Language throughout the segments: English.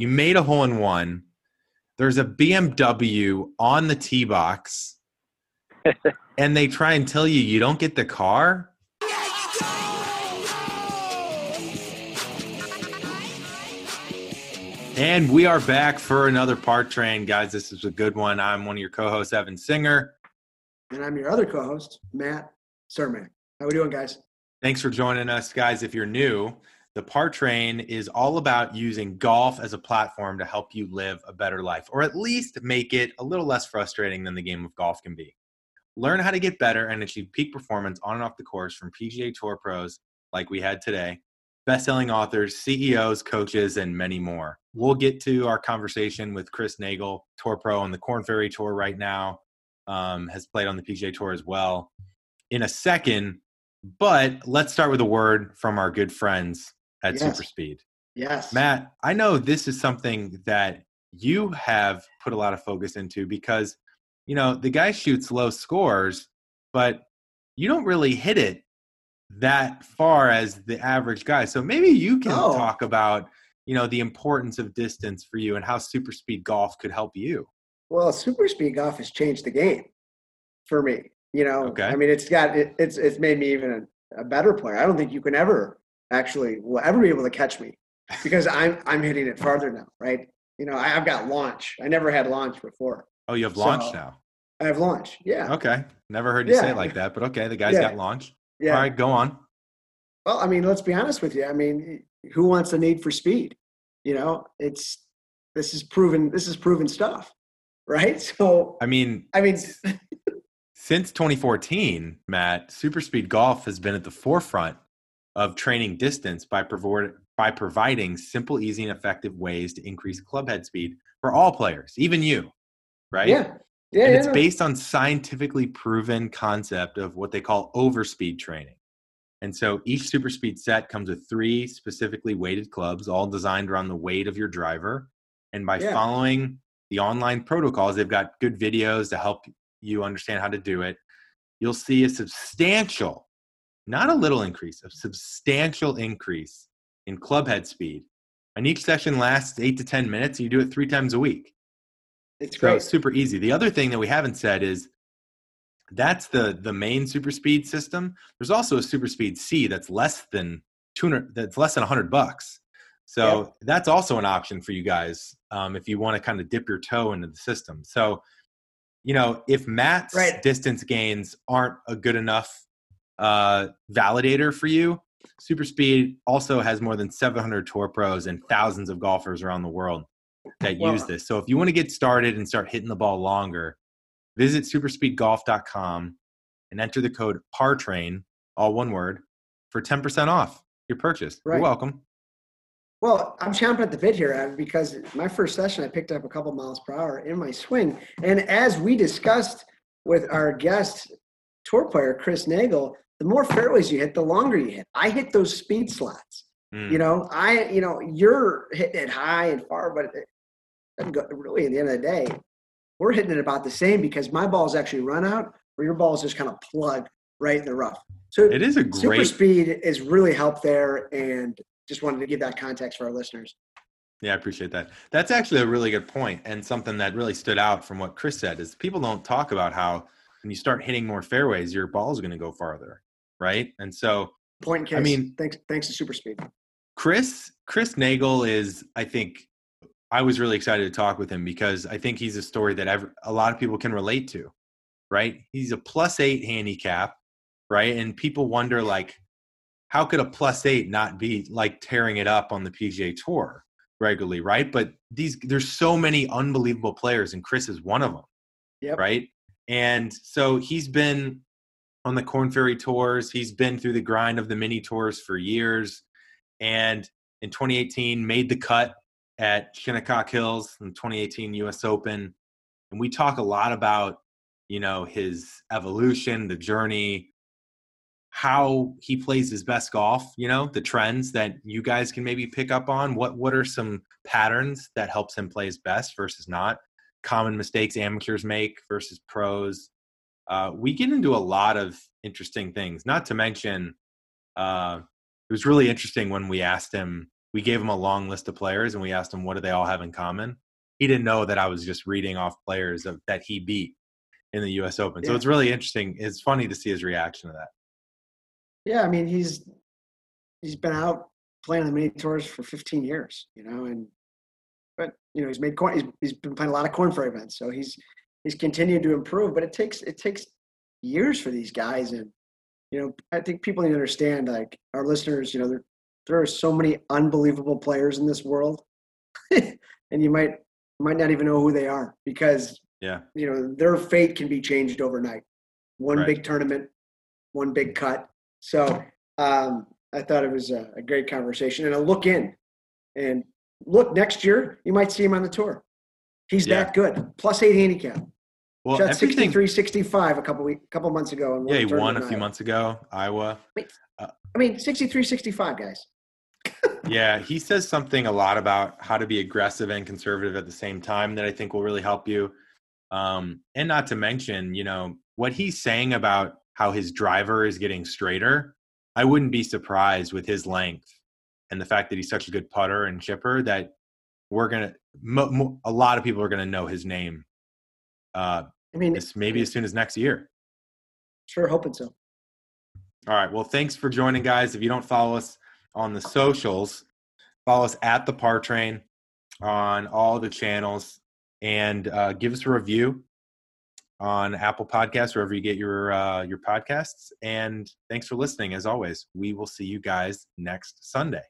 You made a hole in one. There's a BMW on the tee box, and they try and tell you you don't get the car. And we are back for another Par Train, guys. This is a good one. I'm one of your co-hosts, Evan Singer. And I'm your other co-host, Matt Serman. How we doing, guys? Thanks for joining us, guys. If you're new, the Par Train is all about using golf as a platform to help you live a better life, or at least make it a little less frustrating than the game of golf can be. Learn how to get better and achieve peak performance on and off the course from PGA Tour pros like we had today, best-selling authors, CEOs, coaches, and many more. We'll get to our conversation with Chris Naegel, Tour Pro on the Korn Ferry Tour right now, um, has played on the PGA Tour as well. In a second, but let's start with a word from our good friends at Yes. Super Speed. Yes. Matt, I know this is something that you have put a lot of focus into because, you know, the guy shoots low scores, but you don't really hit it that far as the average guy. So maybe you can No. talk about, you know, the importance of distance for you and how super speed golf could help you. Well, super speed golf has changed the game for me. You know, Okay. I mean, it's got it, it's it's made me even a, a better player. I don't think you can ever actually will ever be able to catch me because I'm I'm hitting it farther now, right? You know, I, I've got launch. I never had launch before. Oh, you have launch So- now. I have launch. Yeah. Okay. Never heard you say it like that, but okay, the guy's Yeah. got launch. Yeah. All right, go on. Well, I mean, let's be honest with you. I mean, who wants a need for speed? You know, it's this is proven this is proven stuff, right? So I mean, I mean, Since 2014, Matt, Super Speed Golf has been at the forefront of training distance by, provo- by providing simple, easy, and effective ways to increase club head speed for all players, even you, right? yeah, yeah, and yeah, it's no. based on scientifically proven concept of what they call overspeed training. And so each super speed set comes with three specifically weighted clubs, all designed around the weight of your driver. And by Yeah. following the online protocols, they've got good videos to help you understand how to do it. You'll see a substantial, not a little increase, a substantial increase in club head speed. And each session lasts eight to 10 minutes. And You do it three times a week. it's So great. it's super easy. The other thing that we haven't said is that's the the main super speed system. There's also a super speed C that's less than 200 that's less than 100 bucks. So that's also an option for you guys um, if you want to kind of dip your toe into the system. So you know if Matt's Right. distance gains aren't a good enough uh, validator for you, Super Speed also has more than 700 tour pros and thousands of golfers around the world that Well- use this. So if you want to get started and start hitting the ball longer, visit superspeedgolf.com and enter the code PARTRAIN, all one word, for 10% off your purchase. Right. You're welcome. Well, I'm chomping at the bit here because my first session I picked up a couple miles per hour in my swing, and as we discussed with our guest tour player Chris Naegel, the more fairways you hit, the longer you hit. I hit those speed slots. Mm. You know, I you know you're hitting it high and far, but it doesn't go, really at the end of the day, we're hitting it about the same because my balls actually run out, or your balls just kind of plug right in the rough. So It is a great super speed is really helped there, and just wanted to give that context for our listeners. Yeah, I appreciate that. That's actually a really good point and something that really stood out from what Chris said is people don't talk about how when you start hitting more fairways, your ball's going to go farther, right? And so Point case. I mean- thanks thanks to super speed. Chris Chris Naegel is I think I was really excited to talk with him because I think he's a story that ever, a lot of people can relate to, right? He's a plus 8 handicap, right? And people wonder like how could a plus 8 not be like tearing it up on the PGA Tour regularly, right? But these there's so many unbelievable players and Chris is one of them. Yep. Right? And so he's been on the Korn Ferry tours, he's been through the grind of the mini tours for years and in 2018 made the cut at Shinnecock Hills in 2018 US Open. And we talk a lot about, you know, his evolution, the journey, how he plays his best golf, you know, the trends that you guys can maybe pick up on. What what are some patterns that helps him play his best versus not? Common mistakes amateurs make versus pros. Uh, we get into a lot of interesting things. Not to mention, uh, it was really interesting when we asked him we gave him a long list of players and we asked him what do they all have in common. He didn't know that I was just reading off players of, that he beat in the U.S. Open. So it's really interesting. It's funny to see his reaction to that. Yeah, I mean he's he's been out playing on the mini tours for 15 years, you know, and but you know he's made Korn. He's, he's been playing a lot of Korn Ferry events, so he's he's continued to improve. But it takes it takes years for these guys, and you know I think people need to understand, like our listeners, you know, there there are so many unbelievable players in this world, and you might might not even know who they are because Yeah. you know their fate can be changed overnight. One Right. big tournament, one big cut. So um, I thought it was a, a great conversation and a look in. And look, next year you might see him on the tour. He's Yeah. that good. Plus eight handicap. Well, Shot everything. 63, 65 a couple week, couple months ago. And Yeah, he won a few Iowa. months ago, Iowa. Wait, I mean, 63, 65 guys. Yeah, he says something a lot about how to be aggressive and conservative at the same time that I think will really help you. Um, and not to mention, you know, what he's saying about how his driver is getting straighter. I wouldn't be surprised with his length and the fact that he's such a good putter and chipper that we're gonna mo- mo- a lot of people are gonna know his name. Uh, I mean, this maybe as soon as next year. sure hoping so. All right. Well, thanks for joining, guys. If you don't follow us on the socials, follow us at the Par Train on all the channels and uh, give us a review on Apple Podcasts, wherever you get your uh, your podcasts. And thanks for listening. As always, we will see you guys next Sunday.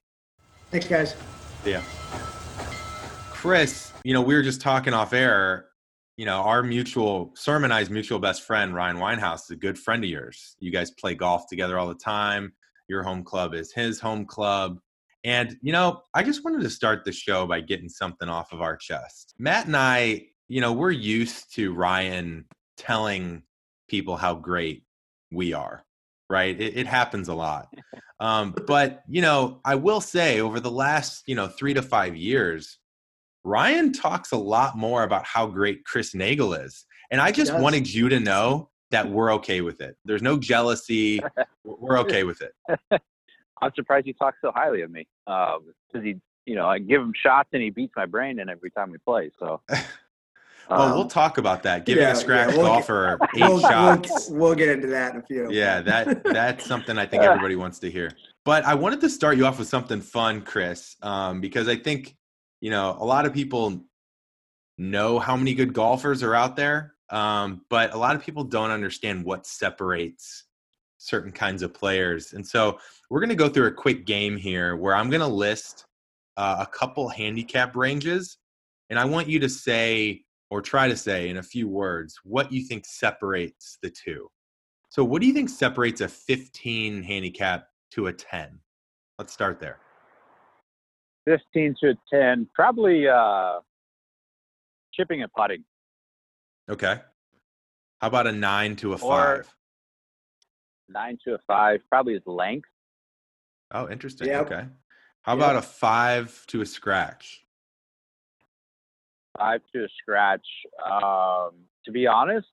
Thanks, guys. Yeah. Chris, you know, we were just talking off air. You know, our mutual, sermonized mutual best friend, Ryan Winehouse, is a good friend of yours. You guys play golf together all the time. Your home club is his home club. And, you know, I just wanted to start the show by getting something off of our chest. Matt and I, you know, we're used to Ryan telling people how great we are, right? It, it happens a lot. Um, but you know, I will say over the last you know three to five years, Ryan talks a lot more about how great Chris Naegel is, and I just wanted you to know that we're okay with it. There's no jealousy. We're okay with it. I'm surprised he talks so highly of me. Because he, you know, I give him shots and he beats my brain in every time we play. So, Well, um, we'll talk about that. Giving yeah, a scratch yeah, we'll get- golfer 8 We'll, shots. we'll, we'll get into that in a few. Yeah, that that's something I think everybody wants to hear. But I wanted to start you off with something fun, Chris, um, because I think you know a lot of people know how many good golfers are out there, um, but a lot of people don't understand what separates certain kinds of players. And so we're going to go through a quick game here where I'm going to list uh, a couple handicap ranges, and I want you to say or try to say in a few words what you think separates the two. So, what do you think separates a 15 handicap to a 10? Let's start there. 15 to 10, probably uh, chipping and putting. Okay. How about a nine to a Or- five? Nine to a five, probably his length. Oh, interesting. Yep. Okay. How Yep. about a five to a scratch? Five to a scratch. Um, to be honest,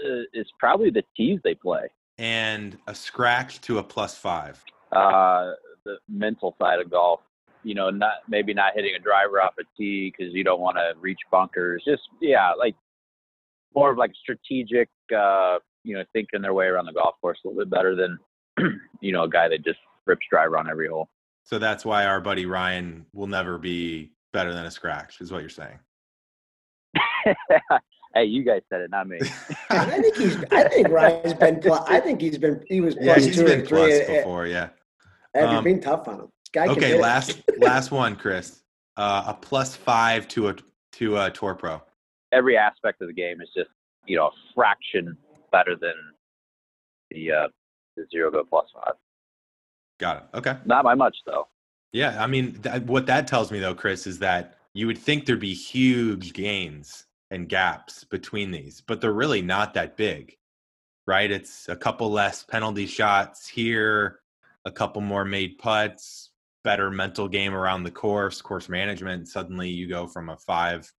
uh, it's probably the tees they play. And a scratch to a plus five. Uh, the mental side of golf. You know, not maybe not hitting a driver off a tee because you don't want to reach bunkers. Just yeah, like more of like strategic. Uh, you know, thinking their way around the golf course a little bit better than you know a guy that just rips driver on every hole. So that's why our buddy Ryan will never be better than a scratch, is what you're saying. hey, you guys said it, not me. I think he's. I think Ryan's been. Plus, I think he's been. He was yeah, plus he's two been or three. plus eh, before, yeah. Have you Um, been tough on him? Guy Okay, last last one, Chris. Uh, a plus five to a to a tour pro. every aspect of the game is just you know a fraction better than the uh, the zero go plus five. Got it. Okay. Not by much though. Yeah, I mean, th- what that tells me though, Chris, is that you would think there'd be huge gains and gaps between these, but they're really not that big, right? It's a couple less penalty shots here, a couple more made putts, better mental game around the course, course management. Suddenly, you go from a five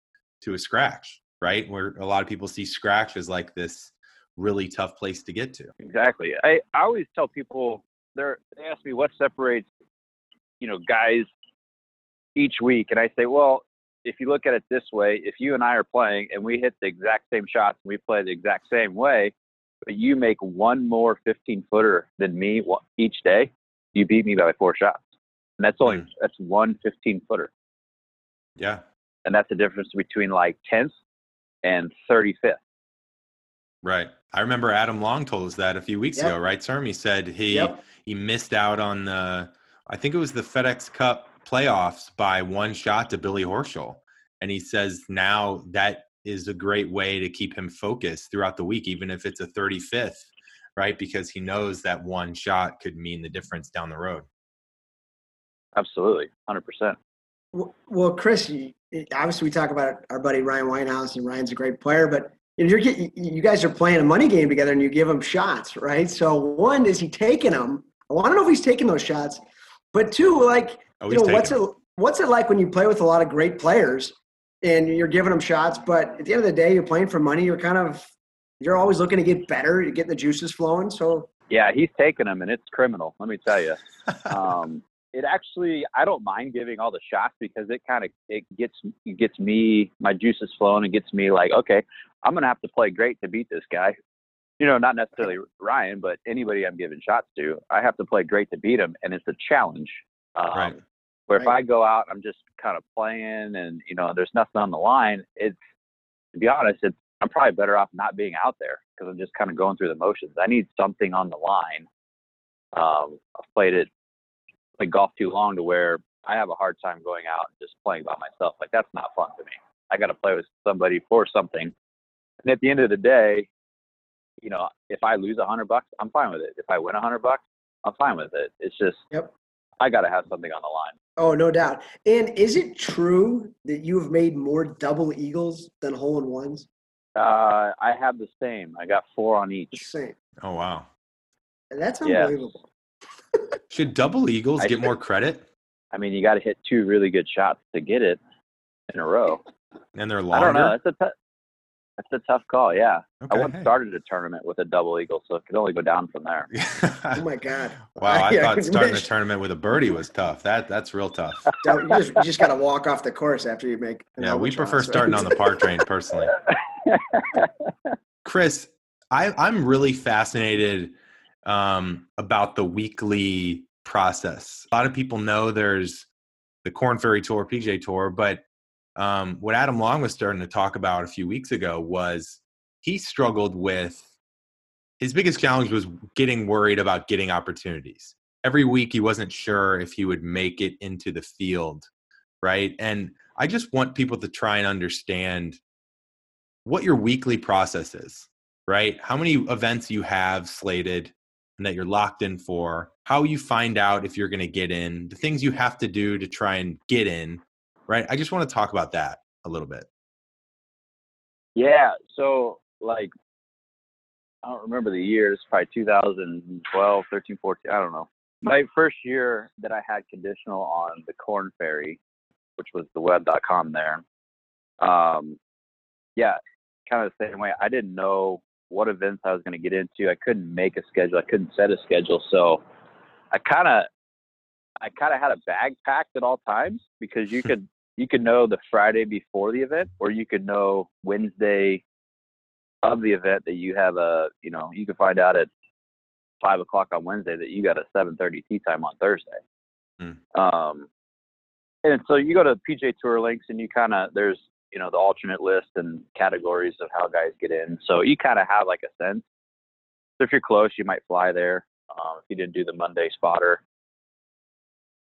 to a scratch, right? Where a lot of people see scratch as like this really tough place to get to. Exactly. I, I always tell people they're they ask me what separates you know guys each week, and I say, well, if you look at it this way, if you and I are playing and we hit the exact same shots and we play the exact same way, but you make one more 15 footer than me each day, you beat me by four shots. And that's only, mm. that's one 15 footer. Yeah. And that's the difference between like 10th and 35th. Right. I remember Adam Long told us that a few weeks yep. ago, right, Serm? He said he yep. he missed out on the I think it was the FedEx Cup playoffs by one shot to Billy Horschel. And he says now that is a great way to keep him focused throughout the week, even if it's a 35th, right? Because he knows that one shot could mean the difference down the road. Absolutely, 100%. Well, Chris, obviously we talk about our buddy Ryan Winehouse, and Ryan's a great player, but you're you guys are playing a money game together, and you give him shots, right? So one, is he taking them? I want to know if he's taking those shots, but two, like oh, you know, what's it what's it like when you play with a lot of great players and you're giving them shots, but at the end of the day, you're playing for money. You're kind of you're always looking to get better, to get the juices flowing. So yeah, he's taking them, and it's criminal. Let me tell you. um, it actually I don't mind giving all the shots because it kind of it gets it gets me my juices flowing and gets me like okay I'm gonna have to play great to beat this guy. You know, not necessarily Ryan, but anybody I'm giving shots to, I have to play great to beat him, and it's a challenge. Um, right. Where right. if I go out, I'm just kind of playing, and you know, there's nothing on the line. It's to be honest, it's I'm probably better off not being out there because I'm just kind of going through the motions. I need something on the line. Um, I've played it played golf too long to where I have a hard time going out and just playing by myself. Like that's not fun to me. I got to play with somebody for something. And at the end of the day, you know, if I lose a hundred bucks, I'm fine with it. If I win a hundred bucks, I'm fine with it. It's just, yep. I got to have something on the line. Oh, no doubt. And is it true that you have made more double eagles than hole in ones? Uh, I have the same. I got four on each. The same. Oh wow. That's unbelievable. Should double eagles get more credit? I mean, you got to hit two really good shots to get it in a row. And they're longer. I don't know. It's a t- that's a tough call. Yeah, okay. I once started a tournament with a double eagle, so it could only go down from there. oh my god! Wow, I yeah, thought starting a tournament with a birdie was tough. That that's real tough. you just, you just got to walk off the course after you make. Yeah, we prefer right? starting on the par train personally. Chris, I, I'm really fascinated um, about the weekly process. A lot of people know there's the Korn Ferry Tour, PGA Tour, but um, what Adam Long was starting to talk about a few weeks ago was he struggled with his biggest challenge was getting worried about getting opportunities. Every week he wasn't sure if he would make it into the field, right? And I just want people to try and understand what your weekly process is, right? How many events you have slated and that you're locked in for, how you find out if you're going to get in, the things you have to do to try and get in, right? I just want to talk about that a little bit. Yeah. So, like, I don't remember the years, probably 2012, 13, 14, I don't know. My first year that I had conditional on the Korn Ferry, which was the web.com there, um, yeah, kind of the same way. I didn't know what events I was going to get into. I couldn't make a schedule. I couldn't set a schedule. So I kind of, I kind of had a bag packed at all times because you could you could know the Friday before the event, or you could know Wednesday of the event that you have a, you know, you could find out at five o'clock on Wednesday that you got a seven thirty tee time on Thursday. Mm. Um, and so you go to PGA Tour links and you kind of there's you know the alternate list and categories of how guys get in. So you kind of have like a sense. So if you're close, you might fly there. Um, if you didn't do the Monday spotter,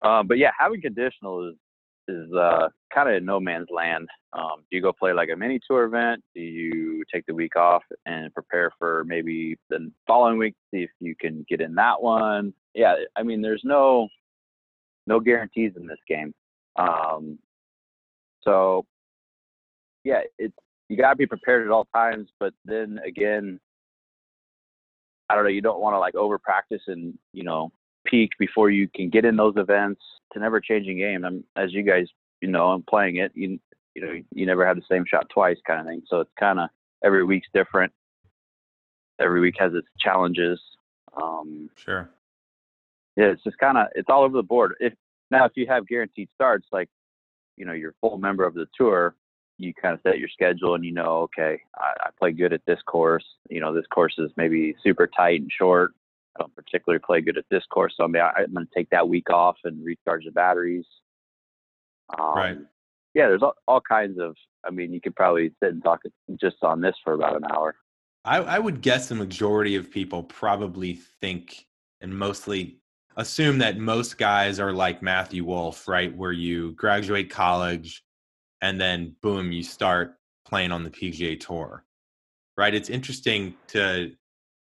um, but yeah, having conditional is is uh, kind of no man's land. Um, do you go play like a mini tour event? Do you take the week off and prepare for maybe the following week, to see if you can get in that one? Yeah, I mean, there's no no guarantees in this game. Um, so yeah, it's you gotta be prepared at all times. But then again, I don't know. You don't want to like over practice and you know peak before you can get in those events. It's an ever changing game. I'm, as you guys, you know, I'm playing it. You, you know, you never have the same shot twice, kind of thing. So it's kind of every week's different. Every week has its challenges. Um, sure. Yeah, it's just kind of it's all over the board. If now if you have guaranteed starts, like you know you're full member of the tour, you kind of set your schedule and you know, okay, I, I play good at this course. You know, this course is maybe super tight and short. I don't particularly play good at this course, so I'm, I'm going to take that week off and recharge the batteries. Um, right. Yeah, there's all, all kinds of. I mean, you could probably sit and talk just on this for about an hour. I, I would guess the majority of people probably think and mostly assume that most guys are like Matthew Wolff, right? Where you graduate college and then boom, you start playing on the PGA Tour, right? It's interesting to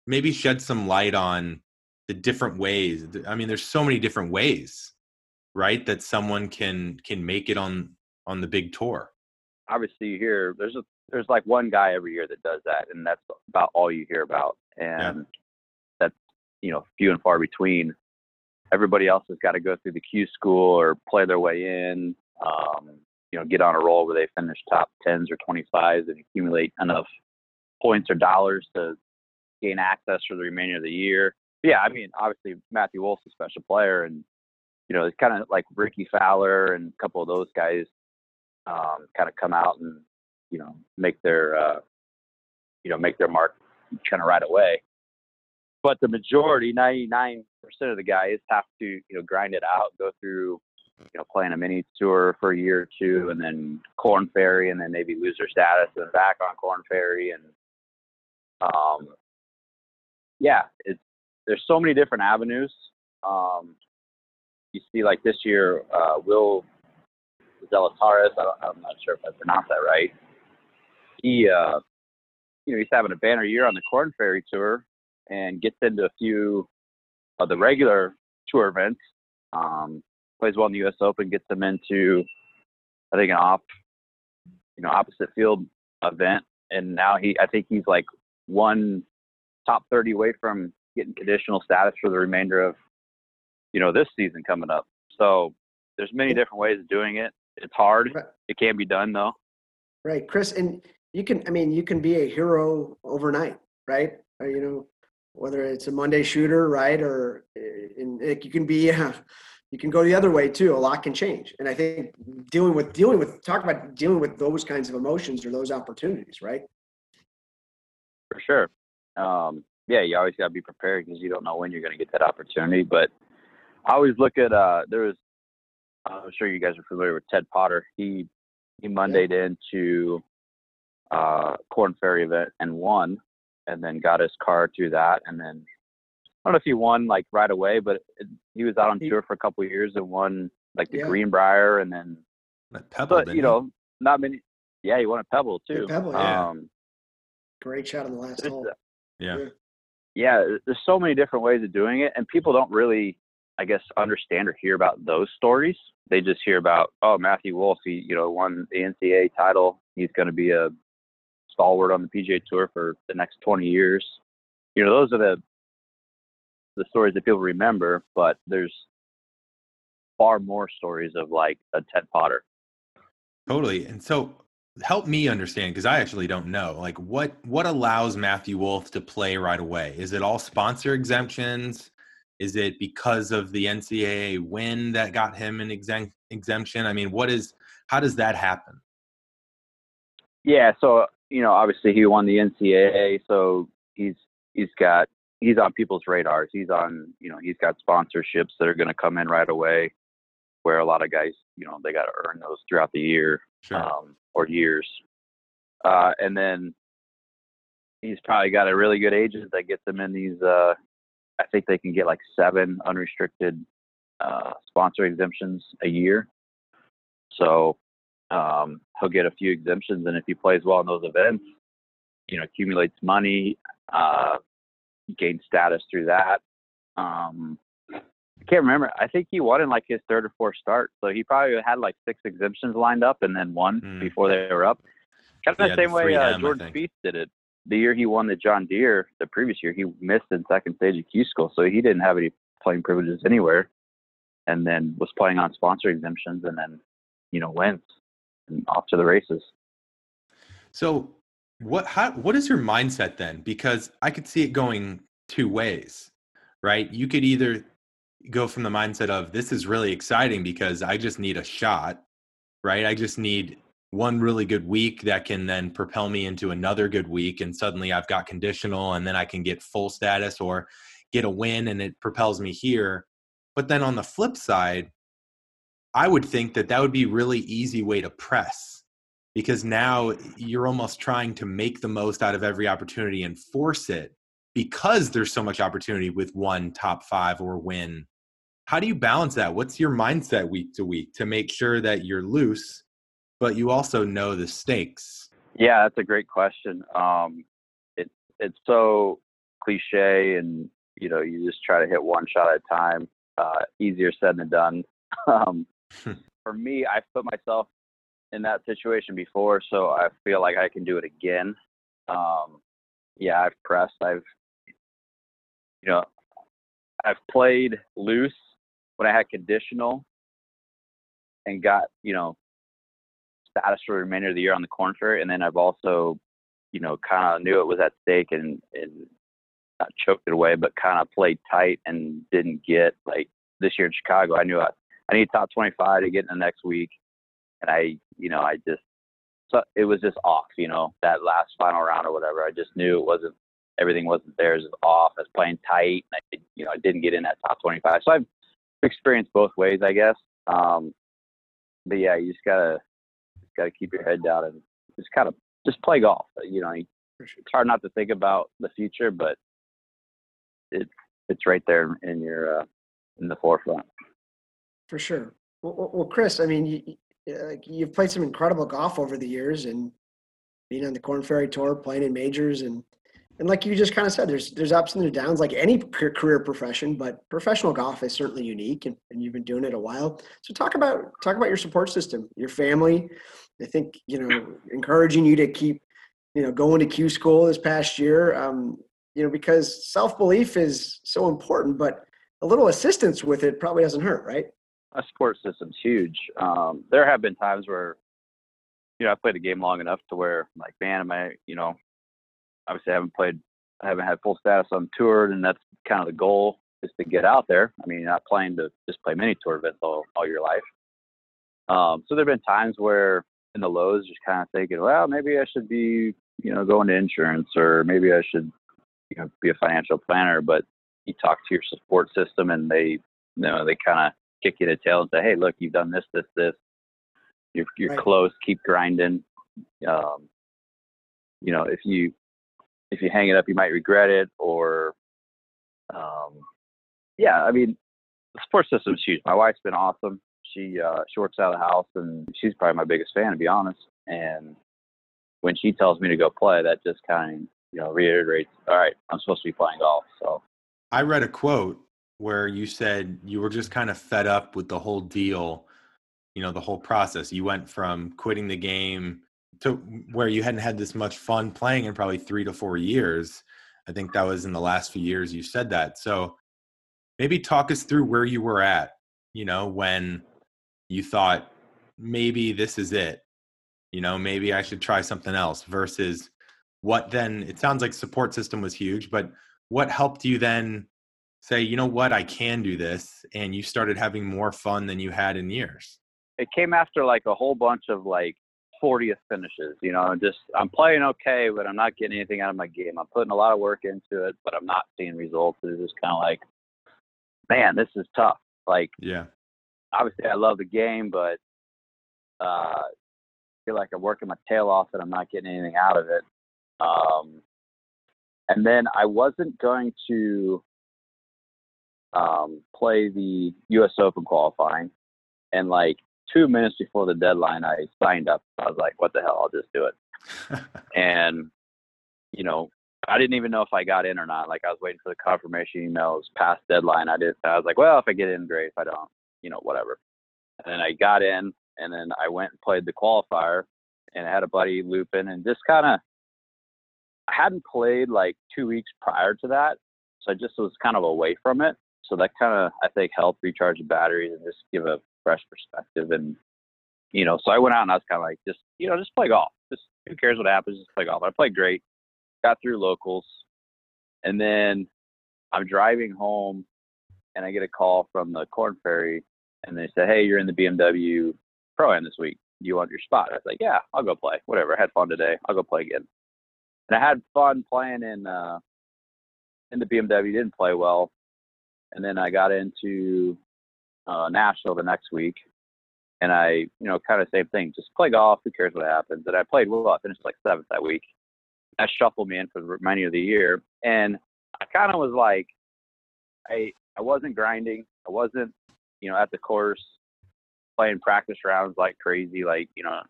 maybe shed some light on the different ways. I mean, there's so many different ways, right, that someone can can make it on on the big tour. Obviously, you hear there's a there's like one guy every year that does that, and that's about all you hear about, and yeah. that's you know few and far between. Everybody else has got to go through the Q school or play their way in. Um, you know, get on a roll where they finish top tens or 25s and accumulate enough points or dollars to gain access for the remainder of the year. But yeah, I mean, obviously Matthew Wolff's a special player, and you know, it's kind of like Rickie Fowler and a couple of those guys um, kind of come out and you know make their uh, you know make their mark kind of right away. But the majority, 99% of the guys have to you know grind it out, go through you know, playing a mini tour for a year or two, and then Korn Ferry, and then maybe lose their status, and then back on Korn Ferry, and um, yeah, it's there's so many different avenues. Um, you see, like this year, uh, Will Zalatoris, I am not sure if I pronounced that right. He, uh, you know, he's having a banner year on the Korn Ferry Tour, and gets into a few of the regular tour events. Um, plays well in the U.S. Open, gets them into I think an off, you know, opposite field event, and now he I think he's like one top 30 away from getting conditional status for the remainder of you know this season coming up. So there's many different ways of doing it. It's hard. It can be done though. Right, Chris, and you can. I mean, you can be a hero overnight, right? Or, you know, whether it's a Monday shooter, right, or in, you can be. Uh, you can go the other way too. A lot can change, and I think dealing with dealing with talk about dealing with those kinds of emotions or those opportunities, right? For sure. Um, yeah, you always got to be prepared because you don't know when you're going to get that opportunity. But I always look at uh, there was. I'm sure you guys are familiar with Ted Potter. He he Mondayed yeah. into uh, Korn Ferry event and won, and then got his car through that, and then I don't know if he won like right away, but it, he was out on tour for a couple years and won like the yeah. Greenbrier and then Pebble. But you know, not many. Yeah, he won a Pebble too. Pebble, yeah. Um, Great shot on the last hole. Yeah. Yeah, there's so many different ways of doing it, and people don't really, I guess, understand or hear about those stories. They just hear about, oh, Matthew Wolff, he, you know, won the NCAA title. He's going to be a stalwart on the PGA Tour for the next 20 years. You know, those are the the stories that people remember, but there's far more stories of like a Ted Potter. Totally. And so help me understand because I actually don't know. Like what what allows Matthew Wolff to play right away? Is it all sponsor exemptions? Is it because of the NCAA win that got him an exempt exemption? I mean, what is how does that happen? Yeah, so you know, obviously he won the NCAA, so he's he's got he's on people's radars. He's on, you know, he's got sponsorships that are going to come in right away. Where a lot of guys, you know, they got to earn those throughout the year sure. um, or years. Uh, and then he's probably got a really good agent that gets them in these. Uh, I think they can get like seven unrestricted uh, sponsor exemptions a year. So um, he'll get a few exemptions, and if he plays well in those events, you know, accumulates money, uh, gained status through that. Um, I can't remember. I think he won in like his third or fourth start, so he probably had like six exemptions lined up and then won mm. before they were up. Kind of the same way uh, Jordan Spieth did it. The year he won the John Deere, the previous year he missed in second stage of Q school, so he didn't have any playing privileges anywhere, and then was playing on sponsor exemptions, and then you know wins and off to the races. So what how what is your mindset then because i could see it going two ways right you could either go from the mindset of this is really exciting because i just need a shot right? I just need one really good week that can then propel me into another good week and suddenly I've got conditional and then I can get full status or get a win and it propels me here. But then on the flip side, I would think that that would be really easy way to press because now you're almost trying to make the most out of every opportunity and force it because there's so much opportunity with one top 5 or win. How do you balance that? What's your mindset week to week to make sure that you're loose but you also know the stakes? Yeah, that's a great question. Um, it's it's so cliche, and you know, you just try to hit one shot at a time. Uh, easier said than done. Um, for me, i've put myself in that situation before, so I feel like I can do it again. Um, yeah, I've pressed. I've you know, I've played loose when I had conditional and got you know status for the remainder of the year on the Korn Ferry, and then I've also, you know, kind of knew it was at stake and and not choked it away, but kind of played tight and didn't get like this year in Chicago. I knew I I need top 25 to get in the next week, and I, you know, I just so it was just off, you know, that last final round or whatever. I just knew it wasn't everything wasn't there. It was off. I was playing tight, and I, you know, I didn't get in that top 25. So I've experienced both ways, I guess. Um, but yeah, you just gotta got to keep your head down and just kind of just play golf. You know, it's hard not to think about the future, but it's it's right there in your uh, in the forefront. For sure. Well, well Chris, I mean, you, you've played some incredible golf over the years, and being on the Korn Ferry Tour, playing in majors, and and like you just kind of said, there's there's ups and downs like any career profession, but professional golf is certainly unique, and, and you've been doing it a while. So talk about talk about your support system, your family. I think you know encouraging you to keep you know going to Q school this past year. Um, you know because self belief is so important, but a little assistance with it probably doesn't hurt, right? A support system's huge. Um, there have been times where you know I played the game long enough to where like, man, am I you know obviously I haven't played, I haven't had full status on tour, and that's kind of the goal is to get out there. I mean, you're not playing to just play mini tour events all, all your life. Um, so there've been times where in the lows, just kind of thinking, well, maybe I should be, you know, going to insurance, or maybe I should, you know, be a financial planner. But you talk to your support system, and they, you know, they kind of kick you to tail and say, hey, look, you've done this, this, this. You're you're right. close. Keep grinding. Um, you know, if you if you hang it up, you might regret it. Or, um, yeah, I mean, the support system's huge. My wife's been awesome. She uh, she works out of the house, and she's probably my biggest fan, to be honest. And when she tells me to go play, that just kind of you know reiterates, all right, I'm supposed to be playing golf. So I read a quote where you said you were just kind of fed up with the whole deal, you know, the whole process. You went from quitting the game to where you hadn't had this much fun playing in probably three to four years. I think that was in the last few years you said that. So maybe talk us through where you were at, you know, when you thought maybe this is it, you know, maybe I should try something else versus what then it sounds like support system was huge, but what helped you then say, you know what, I can do this and you started having more fun than you had in years? It came after like a whole bunch of like 40th finishes. You know, just I'm playing okay, but I'm not getting anything out of my game. I'm putting a lot of work into it, but I'm not seeing results. It's just kind of like, man, this is tough. Like, yeah, obviously I love the game, but uh, I feel like I'm working my tail off and I'm not getting anything out of it. Um, and then I wasn't going to um, play the U.S. Open qualifying, and like two minutes before the deadline, I signed up. I was like, what the hell? I'll just do it. and, you know, I didn't even know if I got in or not. Like I was waiting for the confirmation email. It was past deadline. I did. I was like, well, if I get in, great. If I don't, you know, whatever. And then I got in, and then I went and played the qualifier, and I had a buddy looping, and just kind of. I hadn't played like two weeks prior to that, so I just was kind of away from it. So that kind of I think helped recharge the batteries and just give a fresh perspective. And, you know, so I went out and I was kind of like, just, you know, just play golf. Just who cares what happens? Just play golf. I played great, got through locals. And then I'm driving home and I get a call from the Korn Ferry and they said, Hey, you're in the BMW Pro Am this week. do you want your spot? I was like, yeah, I'll go play. Whatever. I had fun today. I'll go play again. And I had fun playing in uh, in the BMW. Didn't play well, and then I got into uh, Nashville the next week, and I, you know, kind of same thing. Just play golf. Who cares what happens? And I played well. I finished like seventh that week. That shuffled me in for the remainder of the year, and I kind of was like, I I wasn't grinding. I wasn't, you know, at the course playing practice rounds like crazy, like you know,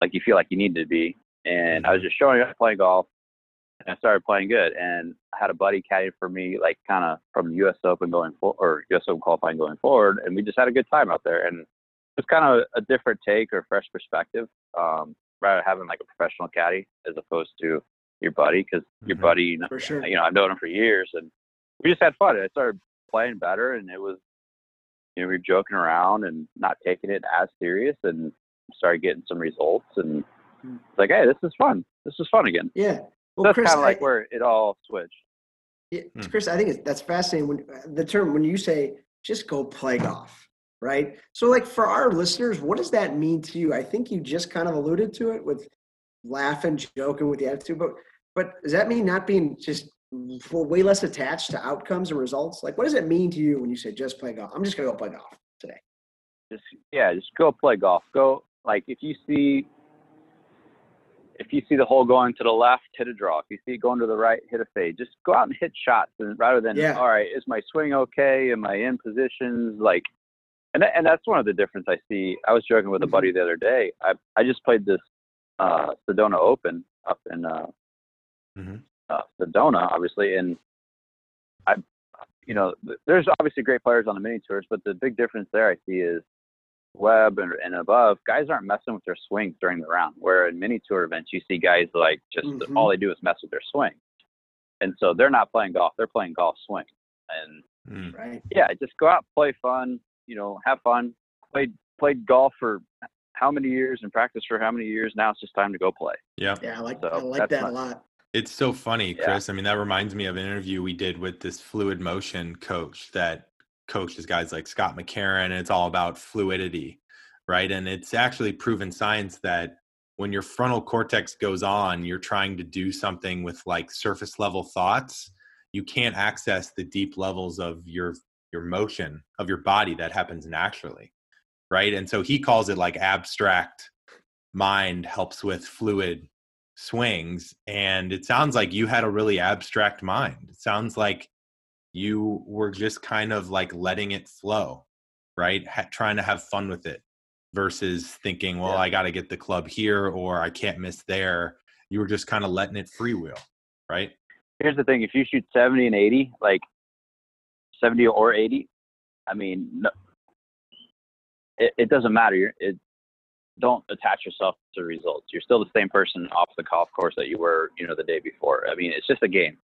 like you feel like you need to be. And I was just showing up playing golf, and I started playing good. And I had a buddy caddy for me, like kind of from the U.S. Open going for or U.S. Open qualifying going forward, and we just had a good time out there. And it's kind of a different take or fresh perspective, um, rather having like a professional caddy as opposed to your buddy, because your Mhm. buddy, you know, sure. you know, I've known him for years, and we just had fun. I started playing better, and it was, you know, we were joking around and not taking it as serious, and started getting some results, and Hmm. it's like, hey, this is fun. This is fun again. Yeah. Well, That's Chris, kind of like I- where it all switched. Yeah, Hmm. Chris, I think it's, that's fascinating. When the term when you say just go play golf, right? So, like for our listeners, what does that mean to you? I think you just kind of alluded to it with laughing, joking with the attitude, but but does that mean not being just well, way less attached to outcomes and results? Like, what does it mean to you when you say just play golf? I'm just gonna go play golf today. just yeah, just go play golf. Go like if you see if you see the hole going to the left, hit a draw. If you see it going to the right, hit a fade. Just go out and hit shots, and rather than Yeah. all right, is my swing okay? Am I in positions? Like, and that, and that's one of the difference I see. I was joking with a buddy the other day. I I just played this uh, Sedona Open up in uh, Mhm. uh, Sedona, obviously, and I, you know, th- there's obviously great players on the mini tours, but the big difference there I see is web and, and above, guys aren't messing with their swings during the round. Where in mini tour events, you see guys like just Mhm. all they do is mess with their swing, and so they're not playing golf; they're playing golf swing. And Mm. Right? yeah, just go out, play fun, you know, have fun. Played played golf for how many years and practice for how many years? Now it's just time to go play. Yeah, Yeah, I like So I like that my- a lot. It's so funny, Yeah. Chris. I mean, that reminds me of an interview we did with this fluid motion coach that coaches guys like Scott McCarron, and it's all about fluidity, right? And it's actually proven science that when your frontal cortex goes on, you're trying to do something with like surface level thoughts. You can't access the deep levels of your your motion of your body that happens naturally, right? And so he calls it like abstract mind helps with fluid swings and it sounds like you had a really abstract mind it sounds like you were just kind of like letting it flow right ha- trying to have fun with it versus thinking well Yeah. i got to get the club here or i can't miss there you were just kind of letting it freewheel right Here's the thing: if you shoot 70 and 80, like 70 or 80, I mean, no, it, it doesn't matter. You're, it don't attach yourself to results. You're still the same person off the golf course that you were, you know, the day before. I mean, it's just a game,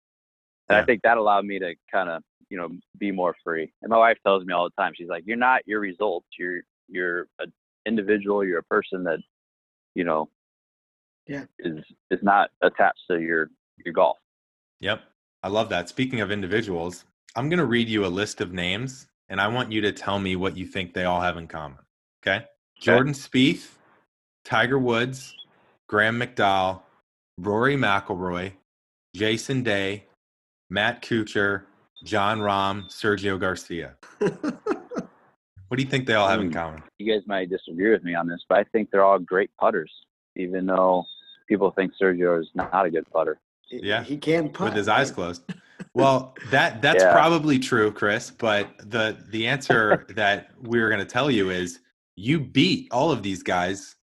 and Yeah. I think that allowed me to kind of, you know, be more free. And my wife tells me all the time, she's like, "You're not your results. You're you're an individual. You're a person that, you know, Yeah. is is not attached to your your golf." Yep. I love that. Speaking of individuals, I'm going to read you a list of names and I want you to tell me what you think they all have in common. Okay? Jordan Spieth, Tiger Woods, Graham McDowell, Rory McIlroy, Jason Day, Matt Kuchar, Jon Rahm, Sergio Garcia. What do you think they all have in Hmm. common? you guys might disagree with me on this, but I think they're all great putters, even though people think Sergio is not a good putter. Yeah. he can putt, with his eyes closed. Well, that that's Yeah. probably true, Chris. But the the answer that we were going to tell you is you beat all of these guys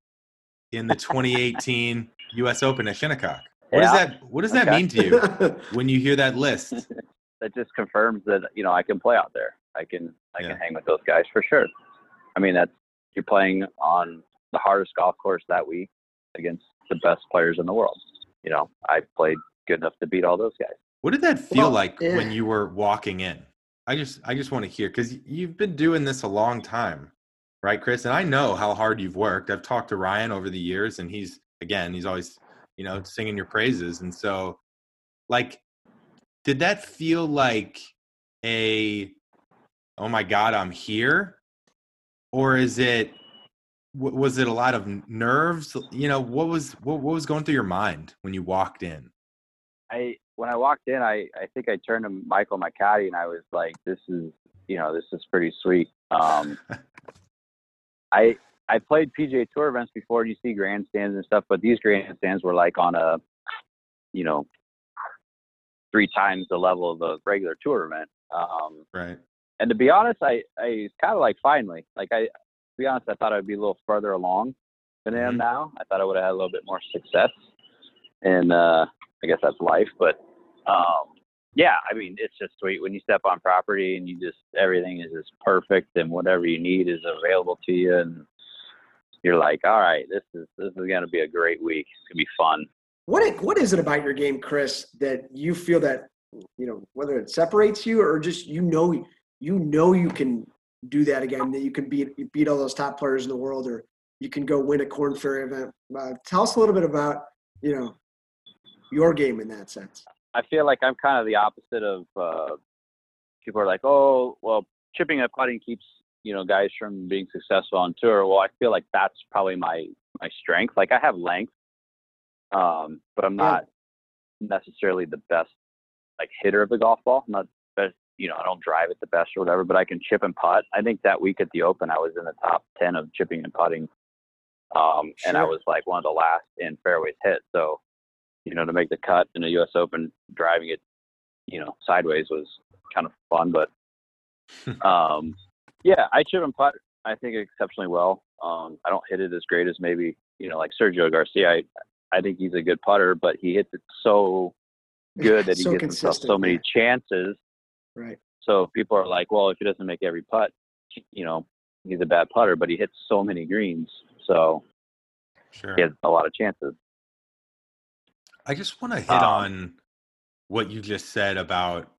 in the 2018 U.S. Open at Shinnecock. What does that What does that Okay. mean to you when you hear that list? That just confirms that you know I can play out there. I can I Yeah. can hang with those guys for sure. I mean that's you're playing on the hardest golf course that week against the best players in the world. You know I played good enough to beat all those guys. What did that feel Well, like yeah. when you were walking in? I just I just want to hear because you've been doing this a long time, right, Chris? And I know how hard you've worked. I've talked to Ryan over the years, and he's again he's always you know singing your praises. And so, like, did that feel like a oh my god I'm here, or is it was it a lot of nerves? You know, what was what, what was going through your mind when you walked in? I when I walked in, I I think I turned to Michael, my caddy, and I was like, "This is you know this is pretty sweet." Um, I I played PGA Tour events before, and you see grandstands and stuff, but these grandstands were like on a you know three times the level of a regular tour event. Um, right. And to be honest, I I kind of like finally like I to be honest, I thought I'd be a little further along than I am Mhm. now. I thought I would have had a little bit more success, and uh, I guess that's life. But um, yeah, I mean, it's just sweet when you step on property and you just everything is just perfect and whatever you need is available to you, and you're like, all right, this is this is gonna be a great week. It's gonna be fun. What what is it about your game, Chris, that you feel that you know whether it separates you or just you know you know you can do that again, that you can beat beat all those top players in the world, or you can go win a Korn Ferry event. Uh, tell us a little bit about you know your game in that sense. I feel like I'm kind of the opposite of uh, people are like, oh, well, chipping and putting keeps you know guys from being successful on tour. Well, I feel like that's probably my my strength. Like I have length, um, but I'm Yeah. not necessarily the best like hitter of the golf ball. I'm not best, you know, I don't drive it the best or whatever, but I can chip and putt. I think that week at the Open, I was in the top ten of chipping and putting, um, and I was like one of the last in fairways hit. So you know, to make the cut in the U.S. Open, driving it, you know, sideways was kind of fun. But um, yeah, I chip and putt. I think exceptionally well. Um, I don't hit it as great as maybe you know, like Sergio Garcia. I I think he's a good putter, but he hits it so good that he So gives himself so many yeah. chances. Right. So people are like, well, if he doesn't make every putt, you know, he's a bad putter, but he hits so many greens, so Sure. he has a lot of chances. I just want to hit Um, on what you just said about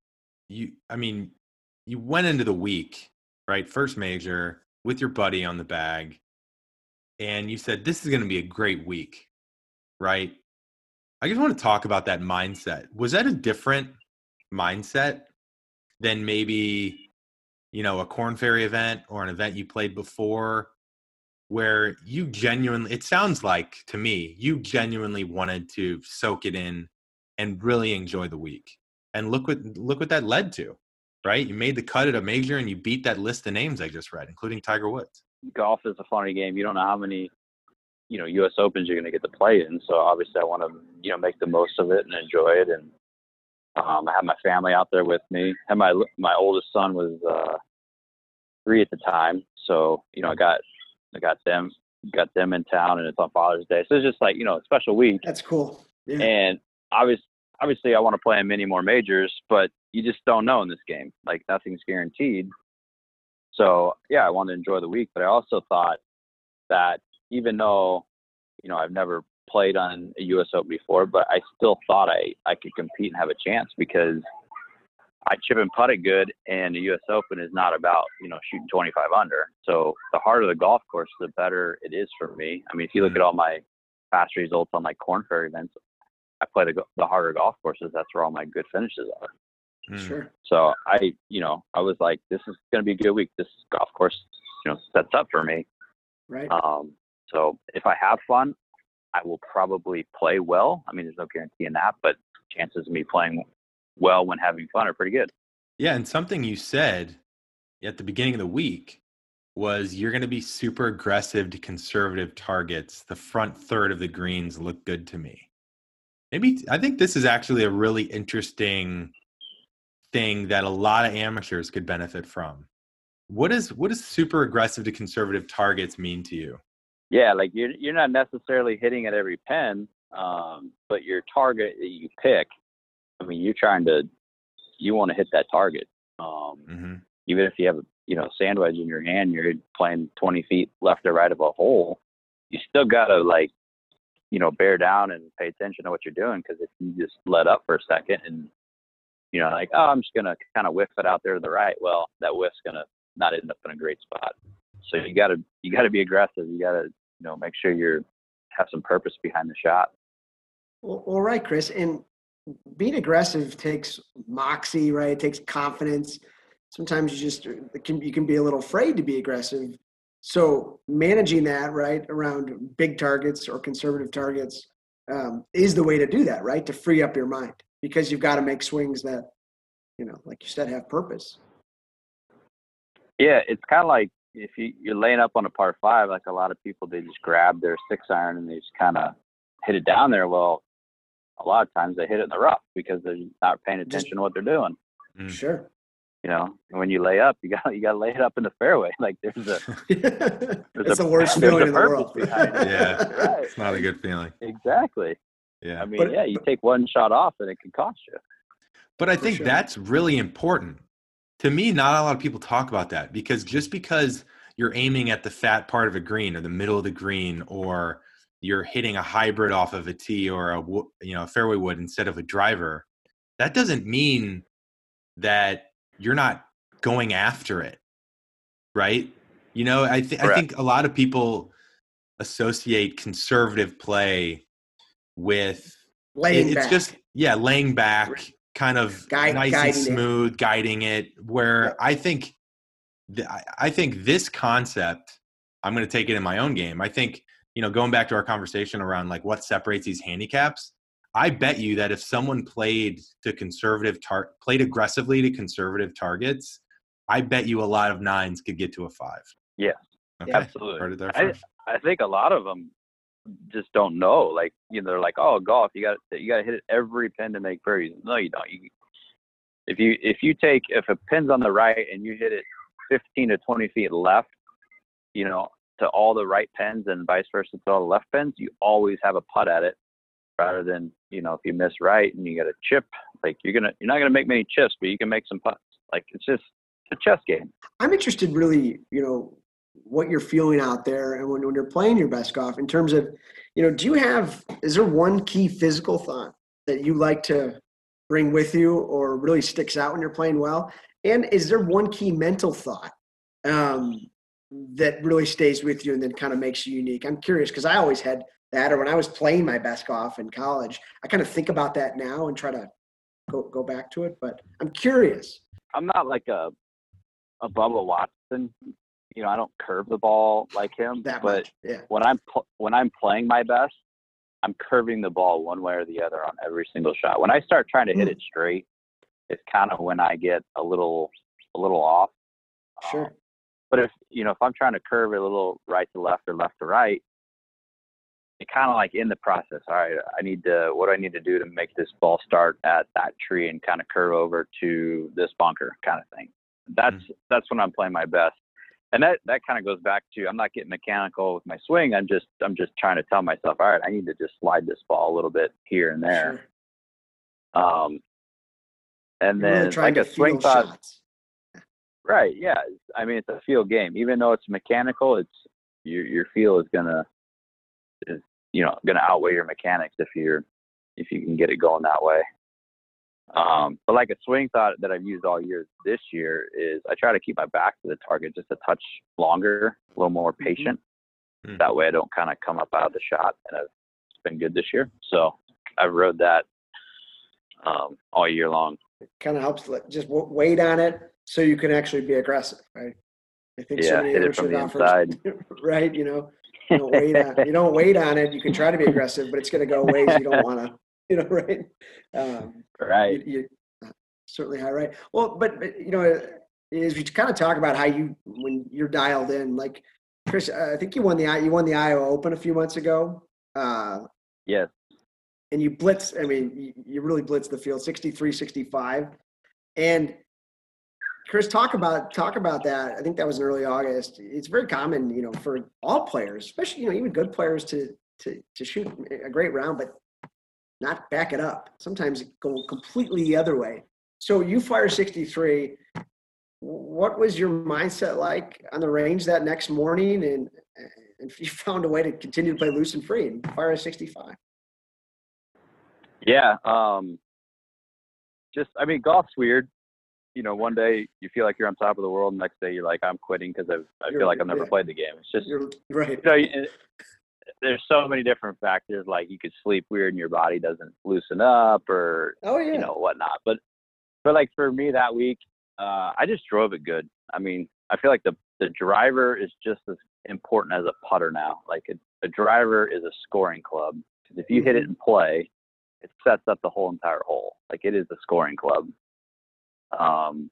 you. I mean, you went into the week, right? First major with your buddy on the bag, and you said, This is going to be a great week, right? I just want to talk about that mindset. Was that a different mindset than maybe, you know, a Korn Ferry event or an event you played before? where you genuinely it sounds like to me you genuinely wanted to soak it in and really enjoy the week and look what look what that led to right you made the cut at a major and you beat that list of names i just read including tiger woods golf is a funny game. You don't know how many, you know, U.S. Opens you're going to get to play in. So obviously, I want to, you know, make the most of it and enjoy it. And um, I have my family out there with me. And my my oldest son was uh, three at the time, so you know, I got I got them got them in town, and it's on Father's Day. So it's just like you know, a special week. That's cool. Yeah. And obviously, obviously, I want to play in many more majors, but you just don't know in this game. Like nothing's guaranteed. So yeah, I wanted to enjoy the week, but I also thought that even though you know I've never played on a U.S. Open before, but I still thought I I could compete and have a chance because I chip and putt it good, and the U.S. Open is not about you know shooting 25 under. So the harder the golf course, the better it is for me. I mean, if you look at all my past results on like Korn Ferry events, I play the, the harder golf courses. That's where all my good finishes are. Mm. Sure. So I, you know, I was like, this is going to be a good week. This golf course, you know, sets up for me. Right. Um, so if I have fun, I will probably play well. I mean, there's no guarantee in that, but chances of me playing well when having fun are pretty good. yeah and something you said at the beginning of the week was you're going to be super aggressive to conservative targets the front third of the greens look good to me maybe i think this is actually a really interesting thing that a lot of amateurs could benefit from what is what does super aggressive to conservative targets mean to you Yeah, like you're you're not necessarily hitting at every pen, um, but your target that you pick. I mean, you're trying to, you want to hit that target. Um, hmm even if you have a you know sand wedge in your hand, you're playing 20 feet left or right of a hole. You still gotta like, you know, bear down and pay attention to what you're doing because if you just let up for a second and you know like oh I'm just gonna kind of whiff it out there to the right, well that whiff's gonna not end up in a great spot. So you gotta you gotta be aggressive. You gotta you know make sure you're have some purpose behind the shot. Well, all right, Chris. And being aggressive takes moxie, right? It takes confidence. Sometimes you just can you can be a little afraid to be aggressive. So managing that right around big targets or conservative targets um, is the way to do that, right? To free up your mind because you've got to make swings that, you know, like you said, have purpose. Yeah, it's kind of like if you, you're laying up on a par five, like a lot of people, they just grab their six iron and they just kind of hit it down there. Well, a lot of times they hit it in the rough because they're not paying attention just, to what they're doing. Mm. Sure. You know, and when you lay up, you got you got to lay it up in the fairway. Like there's a there's it's a, the worst feeling in the world. yeah, right. it's not a good feeling. Exactly. Yeah. I mean, but, yeah, you take one shot off and it can cost you. But I think sure. that's really important. To me, not a lot of people talk about that because just because you're aiming at the fat part of a green or the middle of the green or you're hitting a hybrid off of a tee or a you know a fairway wood instead of a driver, that doesn't mean that you're not going after it, right? You know, I, th- I think a lot of people associate conservative play with laying it, it's back. just yeah, laying back, kind of Guide, nice and smooth, it. guiding it. Where yep. I think, th- I think this concept, I'm going to take it in my own game. I think you know, going back to our conversation around like what separates these handicaps. I bet you that if someone played to conservative tar- played aggressively to conservative targets, I bet you a lot of nines could get to a five. Yeah, okay. absolutely. I, I think a lot of them just don't know. Like you know, they're like, "Oh, golf, you got you got to hit it every pin to make birdies." No, you don't. You, if you if you take if a pin's on the right and you hit it 15 to 20 feet left, you know, to all the right pins and vice versa to all the left pins, you always have a putt at it rather than you know if you miss right and you get a chip like you're gonna you're not gonna make many chips but you can make some putts like it's just a chess game i'm interested really you know what you're feeling out there and when, when you're playing your best golf in terms of you know do you have is there one key physical thought that you like to bring with you or really sticks out when you're playing well and is there one key mental thought um, that really stays with you and then kind of makes you unique i'm curious because i always had that or when I was playing my best golf in college. I kind of think about that now and try to go go back to it. But I'm curious. I'm not like a a Bubba Watson. You know, I don't curve the ball like him. That but. Yeah. when I'm when I'm playing my best, I'm curving the ball one way or the other on every single shot. When I start trying to hit mm. it straight, it's kind of when I get a little a little off. Sure. Um, but if you know if I'm trying to curve it a little right to left or left to right, it kind of like in the process. All right, I need to. What do I need to do to make this ball start at that tree and kind of curve over to this bunker, kind of thing. That's mm-hmm. that's when I'm playing my best, and that that kind of goes back to I'm not getting mechanical with my swing. I'm just I'm just trying to tell myself, all right, I need to just slide this ball a little bit here and there. Sure. Um, and You're then really like a swing thought. Shots. Right. Yeah. I mean, it's a feel game. Even though it's mechanical, it's your your feel is gonna is you know going to outweigh your mechanics if you're if you can get it going that way. Um, but like a swing thought that I've used all year this year is I try to keep my back to the target just a touch longer, a little more mm-hmm. patient. Mm-hmm. That way I don't kind of come up out of the shot, and it's been good this year. So I've rode that um, all year long. It kind of helps just wait on it so you can actually be aggressive, right? I think yeah, so many hit it from the offers, inside. right? You know, you don't wait on you don't wait on it. You can try to be aggressive, but it's going to go ways you don't want to. You know, right? Um, right. You, you, certainly high right. Well, but, but you know, as we kind of talk about how you when you're dialed in, like Chris, I think you won the you won the Iowa Open a few months ago. Uh, yes. And you blitz. I mean, you, you really blitz the field, 63, 65. And Chris, talk about talk about that. I think that was in early August. It's very common, you know, for all players, especially you know even good players to to to shoot a great round, but not back it up. Sometimes it go completely the other way. So you fire 63. What was your mindset like on the range that next morning, and and you found a way to continue to play loose and free and fire a 65? Yeah, um, just I mean, golf's weird you know, one day you feel like you're on top of the world, next day you're like, I'm quitting because I feel like I've never yeah. played the game. It's just you're right. You know, there's so many different factors. Like you could sleep weird and your body doesn't loosen up, or oh yeah, you know whatnot. But but like for me that week, uh, I just drove it good. I mean, I feel like the the driver is just as important as a putter now. Like a, a driver is a scoring club. Because if you hit it in play, it sets up the whole entire hole. Like it is a scoring club. Um,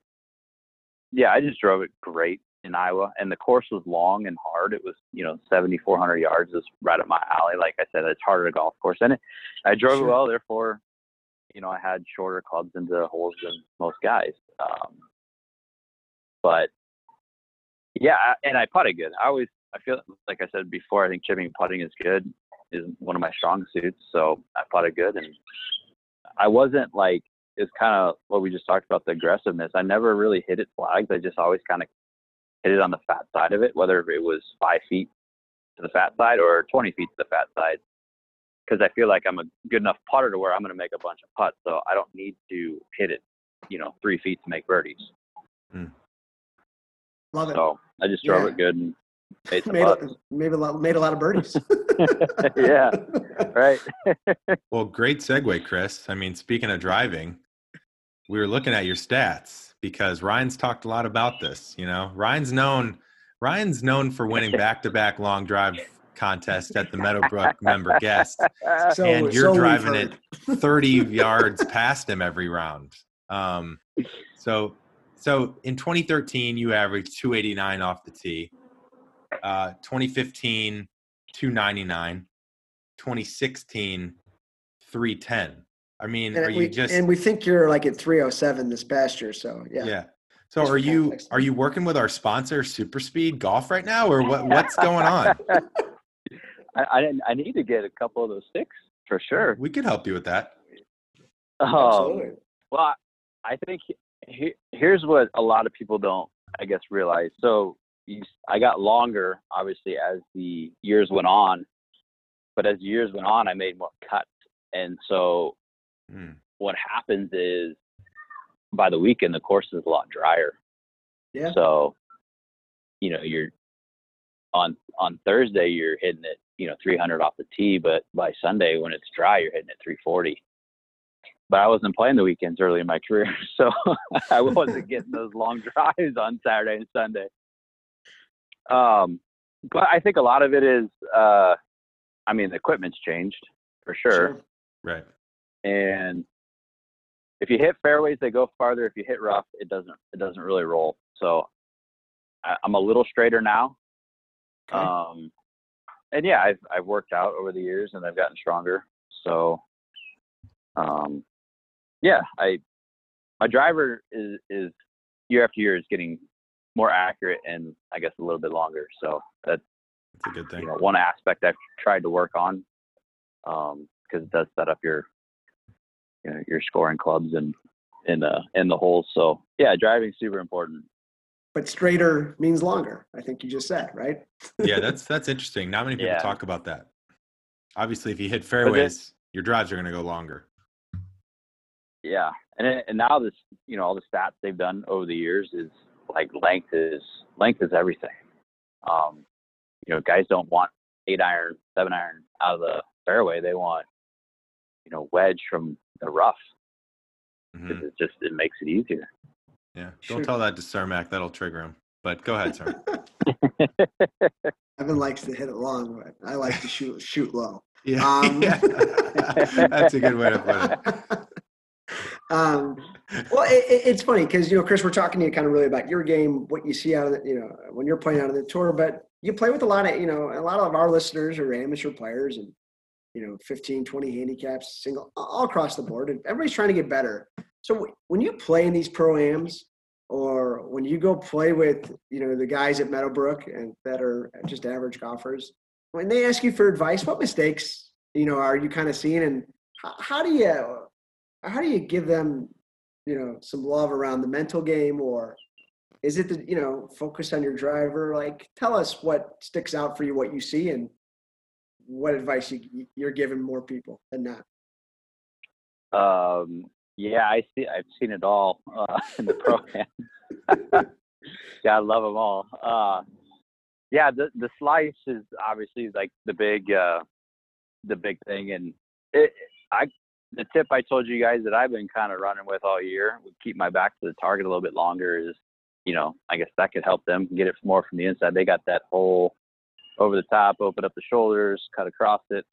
yeah, I just drove it great in Iowa, and the course was long and hard. It was, you know, 7,400 yards is right up my alley. Like I said, it's harder to golf course, and it, I drove Sure. well. Therefore, you know, I had shorter clubs into the holes than most guys. Um, but yeah, and I putted good. I always, I feel like I said before, I think chipping and putting is good, is one of my strong suits. So I putted good, and I wasn't like it's kind of what we just talked about the aggressiveness. I never really hit it flags. I just always kind of hit it on the fat side of it, whether it was five feet to the fat side or 20 feet to the fat side. Because I feel like I'm a good enough putter to where I'm going to make a bunch of putts, so I don't need to hit it, you know, three feet to make birdies. Hmm. Love it. So I just drove Yeah. it good and made some made, putts. a, made, a lot, made a lot of birdies. yeah, right. Well, great segue, Chris. I mean, speaking of driving, we were looking at your stats because Ryan's talked a lot about this. You know, Ryan's known Ryan's known for winning back-to-back long drive contests at the Meadowbrook member guest, So- and you're so driving it 30 yards past him every round. Um, so, so in 2013, you averaged 289 off the tee. Uh, 2015, 299. 2016, 310. I mean, And are we, you just and we think you're like at 307 this past year. So yeah. yeah? So Just are you context. are you working with our sponsor, Super Speed Golf, right now, or what? What's going on? I, I I need to get a couple of those sticks for sure. We could help you with that. Um, Absolutely. Well, I- I think he, here's what a lot of people don't, I guess, realize. So you, I got longer, obviously, as the years went on. But as the years went on, I made more cuts, and so Hmm. what happens is, by the weekend, the course is a lot drier. Yeah. So, you know, you're on on Thursday you're hitting it, you know, 300 off the tee, but by Sunday when it's dry, you're hitting it 340. But I wasn't playing the weekends early in my career, so I wasn't getting those long drives on Saturday and Sunday. Um, but I think a lot of it is, uh, I mean, the equipment's changed for sure. Right. And if you hit fairways they go farther. If you hit rough it doesn't it doesn't really roll. So I, i'm a little straighter now. Okay. um and yeah i've i've worked out over the years and i've gotten stronger. So um yeah i my driver is is year after year is getting more accurate and i guess a little bit longer. So that's That's a good thing. you know, one aspect I've tried to work on because it does set up your you know your scoring clubs and in the in the holes. So yeah, driving super important. But straighter means longer. I think you just said, right? yeah, that's that's interesting. Not many people Yeah. talk about that. Obviously, if you hit fairways, your drives are going to go longer. Yeah, and it, and now this you know all the stats they've done over the years is like length is length is everything. Um, you know, guys don't want eight iron, seven iron out of the fairway. They want you know wedge from the rough. 'cause Mhm. It just it makes it easier. Yeah. Don't tell that to Cermak. That'll trigger him. But go ahead, sir. Evan likes to hit it long, but I like to shoot shoot low. Yeah. Um, Yeah. That's a good way to put it. um, well, it, it- it's funny because you know, Chris, we're talking to you kind of really about your game, what you see out of the, you know, when you're playing out of the tour, but you play with a lot of, you know, a lot of our listeners are amateur players and, you know, 15, 20 handicaps, single, all across the board, and everybody's trying to get better. So when you play in these pro ams, or when you go play with, you know, the guys at Meadowbrook and that are just average golfers, when they ask you for advice, what mistakes, you know, are you kind of seeing, and how, how do you, how do you give them, you know, some love around the mental game, or is it the, you know, focus on your driver? Like, tell us what sticks out for you, what you see, and what advice you, you're giving more people than not. Um, yeah, I see. I've seen it all uh, in the program. yeah, I love them all. Uh, yeah, the the slice is obviously like the big uh, the big thing, and it, I the tip I told you guys that I've been kind of running with all year would keep my back to the target a little bit longer. Is you know I guess that could help them get it more from the inside. They got that whole over the top, open up the shoulders, cut across it,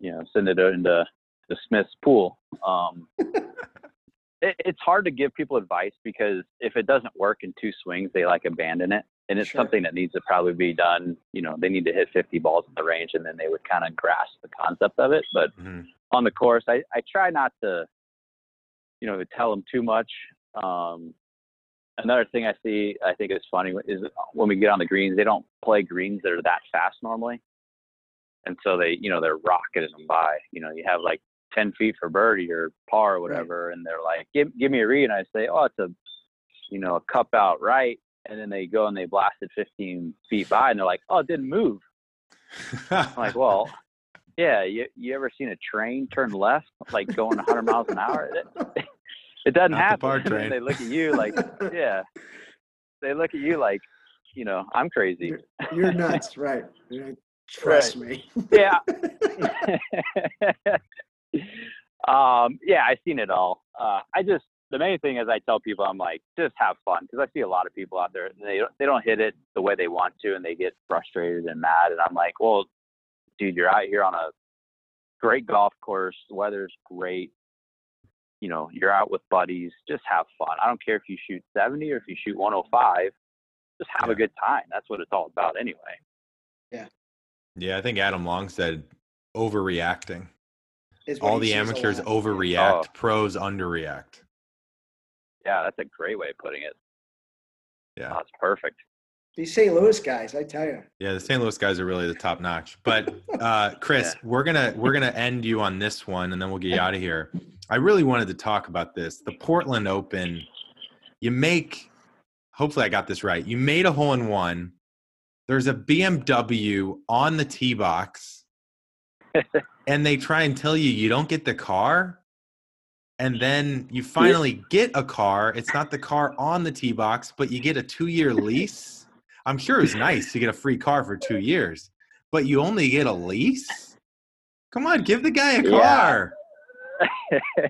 you know, send it into the Smith's pool. Um, it, it's hard to give people advice because if it doesn't work in two swings, they like abandon it. And it's Sure. something that needs to probably be done. You know, they need to hit 50 balls in the range and then they would kind of grasp the concept of it. But Mhm. on the course, I, I try not to, you know, tell them too much. Um, another thing I see, I think is funny is when we get on the greens, they don't play greens that are that fast normally. And so they, you know, they're rocketing them by. You know, you have like 10 feet for birdie or par or whatever, and they're like, give, give me a read. And I say, oh, it's a, you know, a cup out right. And then they go and they blast it 15 feet by, and they're like, oh, it didn't move. I'm like, well, yeah, you, you ever seen a train turn left, like going 100 miles an hour? It, doesn't Not happen. And they look at you like, yeah, they look at you like, you know, I'm crazy. You're nuts, right? You're Trust me. Yeah. um, yeah, I've seen it all. Uh, I just the main thing is I tell people I'm like just have fun because I see a lot of people out there and they don't, they don't hit it the way they want to and they get frustrated and mad and I'm like, well, dude, you're out here on a great golf course, the weather's great. You know, you're out with buddies, just have fun. I don't care if you shoot 70 or if you shoot 105, just have Yeah. a good time. That's what it's all about anyway. yeah, Yeah, I think Adam Long said overreacting. Is All the amateurs overreact, Oh. pros underreact. Yeah, that's a great way of putting it. Yeah. That's perfect. These St. Louis guys, I tell you. Yeah, the St. Louis guys are really the top notch. But uh, Chris, we're gonna we're gonna end you on this one, and then we'll get you out of here. I really wanted to talk about this. The Portland Open. You make. Hopefully, I got this right. You made a hole in one. There's a BMW on the tee box, and they try and tell you you don't get the car. And then you finally get a car. It's not the car on the tee box, but you get a two year lease. I'm sure it was nice to get a free car for two years, but you only get a lease? Come on, give the guy a car. yeah,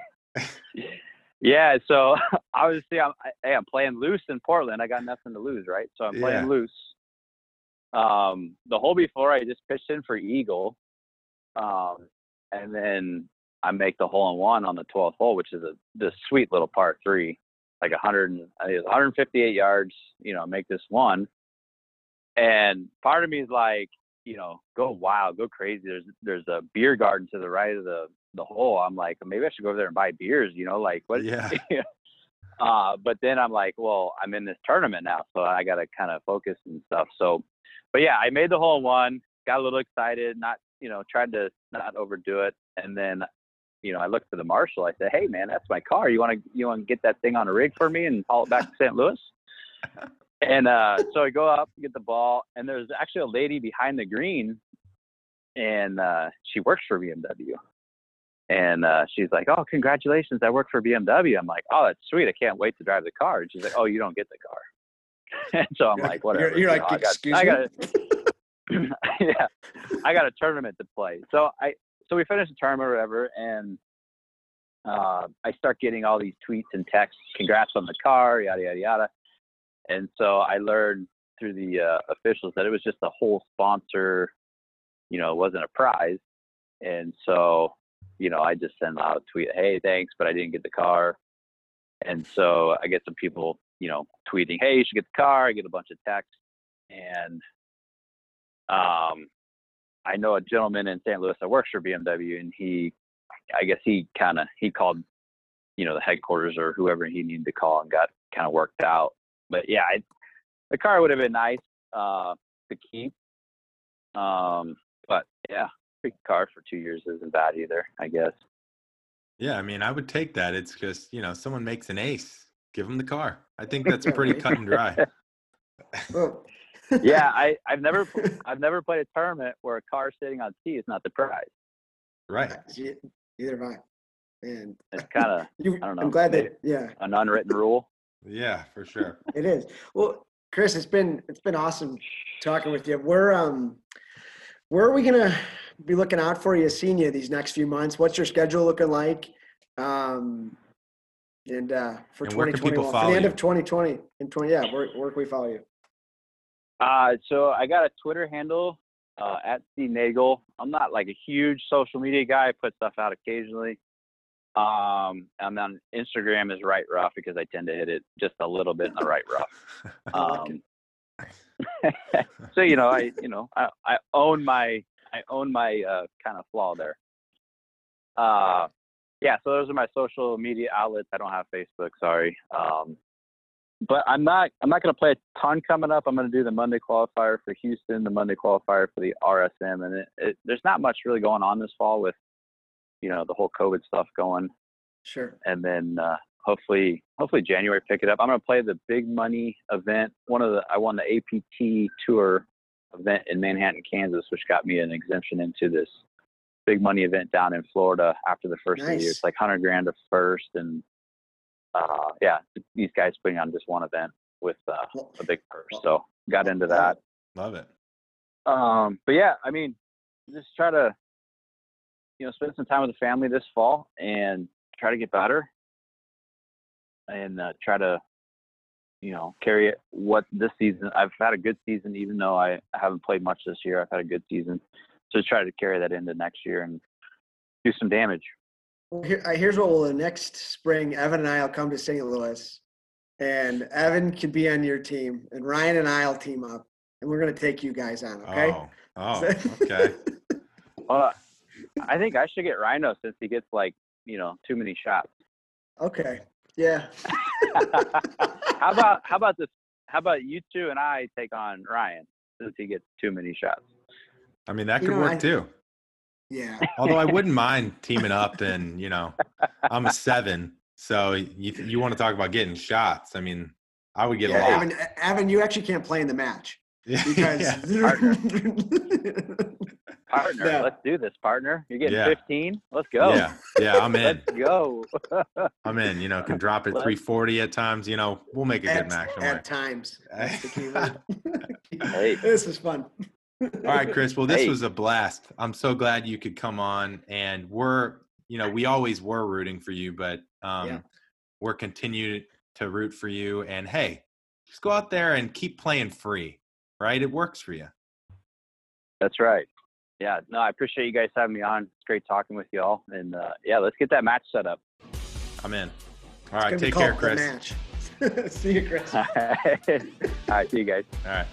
so obviously I'm hey, I'm playing loose in Portland. I got nothing to lose, right? So I'm playing Yeah. loose. Um, the hole before I just pitched in for eagle, um, and then I make the hole in one on the 12th hole, which is a this sweet little par three, like 100, I think it's 158 yards. You know, make this one, and part of me is like, you know, go wild, go crazy. There's there's a beer garden to the right of the the hole. I'm like, maybe I should go over there and buy beers. You know, like what? Yeah. uh, but then I'm like, well, I'm in this tournament now, so I got to kind of focus and stuff. So, but yeah, I made the hole one, got a little excited, not, you know, tried to not overdo it. And then, you know, I looked to the marshal. I said, hey, man, that's my car. You want to, you want to get that thing on a rig for me and haul it back to St. Louis? And uh, so I go up, to get the ball, and there's actually a lady behind the green, and uh, she works for BMW. And uh, she's like, "Oh, congratulations! I work for BMW." I'm like, "Oh, that's sweet! I can't wait to drive the car." And she's like, "Oh, you don't get the car." and so I'm You're like, "Whatever." You're, you're you like, know, I got, excuse I me. got, yeah, I got a tournament to play. So I, so we finished the tournament or whatever, and uh, I start getting all these tweets and texts, "Congrats on the car!" Yada yada yada. And so I learned through the uh, officials that it was just a whole sponsor. You know, it wasn't a prize. And so, you know, I just send out a tweet, "Hey, thanks, but I didn't get the car." And so I get some people, you know, tweeting, "Hey, you should get the car." I get a bunch of texts, and um, I know a gentleman in St. Louis that works for BMW, and he, I guess he kind of he called, you know, the headquarters or whoever he needed to call and got kind of worked out. But yeah, I, the car would have been nice uh, to keep. Um, but yeah, free car for two years isn't bad either, I guess. Yeah, I mean, I would take that. It's just, you know, someone makes an ace, give them the car. I think that's pretty cut and dry. Well, yeah, I, I've never I've never played a tournament where a car sitting on tee is not the prize. Right. See, Either have I. And It's kind of you, I don't know, I'm glad that, yeah, an unwritten rule. Yeah, for sure. it is. Well, Chris, it's been it's been awesome talking with you. We're um where are we gonna be looking out for you, seeing you these next few months? What's your schedule looking like? Um and uh for And where 2021 for the end you? of 2020 and 20 yeah, where where can we follow you? Uh, so I got a Twitter handle uh, at C Naegel. I'm not like a huge social media guy. I put stuff out occasionally. Um, and on Instagram is right rough because I tend to hit it just a little bit in the right rough. Um, so you know, I you know, I, I own my I own my uh, kind of flaw there. Uh, yeah. So those are my social media outlets. I don't have Facebook. Sorry. Um, but I'm not I'm not going to play a ton coming up. I'm going to do the Monday qualifier for Houston, the Monday qualifier for the RSM, and it, it, there's not much really going on this fall with you know the whole COVID stuff going Sure. and then uh, hopefully hopefully January pick it up. I'm gonna play the big money event. One of the I won the APT tour event in Manhattan, Kansas, which got me an exemption into this big money event down in Florida after the first of the year. It's like hundred grand a first and uh, yeah, these guys putting on just one event with uh, a big purse. So got into that. Love it. Um, but yeah, I mean, just try to, you know, spend some time with the family this fall and try to get better and uh, try to, you know, carry it. What this season, I've had a good season, even though I haven't played much this year. I've had a good season, so just try to carry that into next year and do some damage. Well, here, uh, here's what will the next spring, Evan and I will come to St. Louis, and Evan can be on your team, and Ryan and I'll team up, and we're gonna take you guys on. Okay. Oh, oh, okay. Well, I think I should get Rhino since he gets like, you know, too many shots. okay. Yeah. how about how about this? How about you two and I take on Ryan since he gets too many shots? I mean, that You could know, work I- too. Yeah. Although I wouldn't mind teaming up, and you know, I'm a seven, so you you want to talk about getting shots? I mean, I would get yeah a lot. Evan, Evan, you actually can't play in the match because Yeah. Partner, Yeah. let's do this, partner. You're getting Yeah. 15. Let's go. yeah, yeah, I'm in. Let's go. I'm in. You know, can drop at Let's- 340 at times. You know, we'll make a good at, match. Don't at times. That's the key word. Hey. This was fun. All right, Chris. Well, this Hey. was a blast. I'm so glad you could come on, and we're, you know, we always were rooting for you, but um, Yeah. we're continuing to root for you. And hey, just go out there and keep playing free, right? It works for you. That's right. Yeah. No, I appreciate you guys having me on. It's great talking with you all. And uh, yeah, let's get that match set up. I'm in. All It's right, take care, Chris. Match. See you, Chris. all right. See you guys. All right.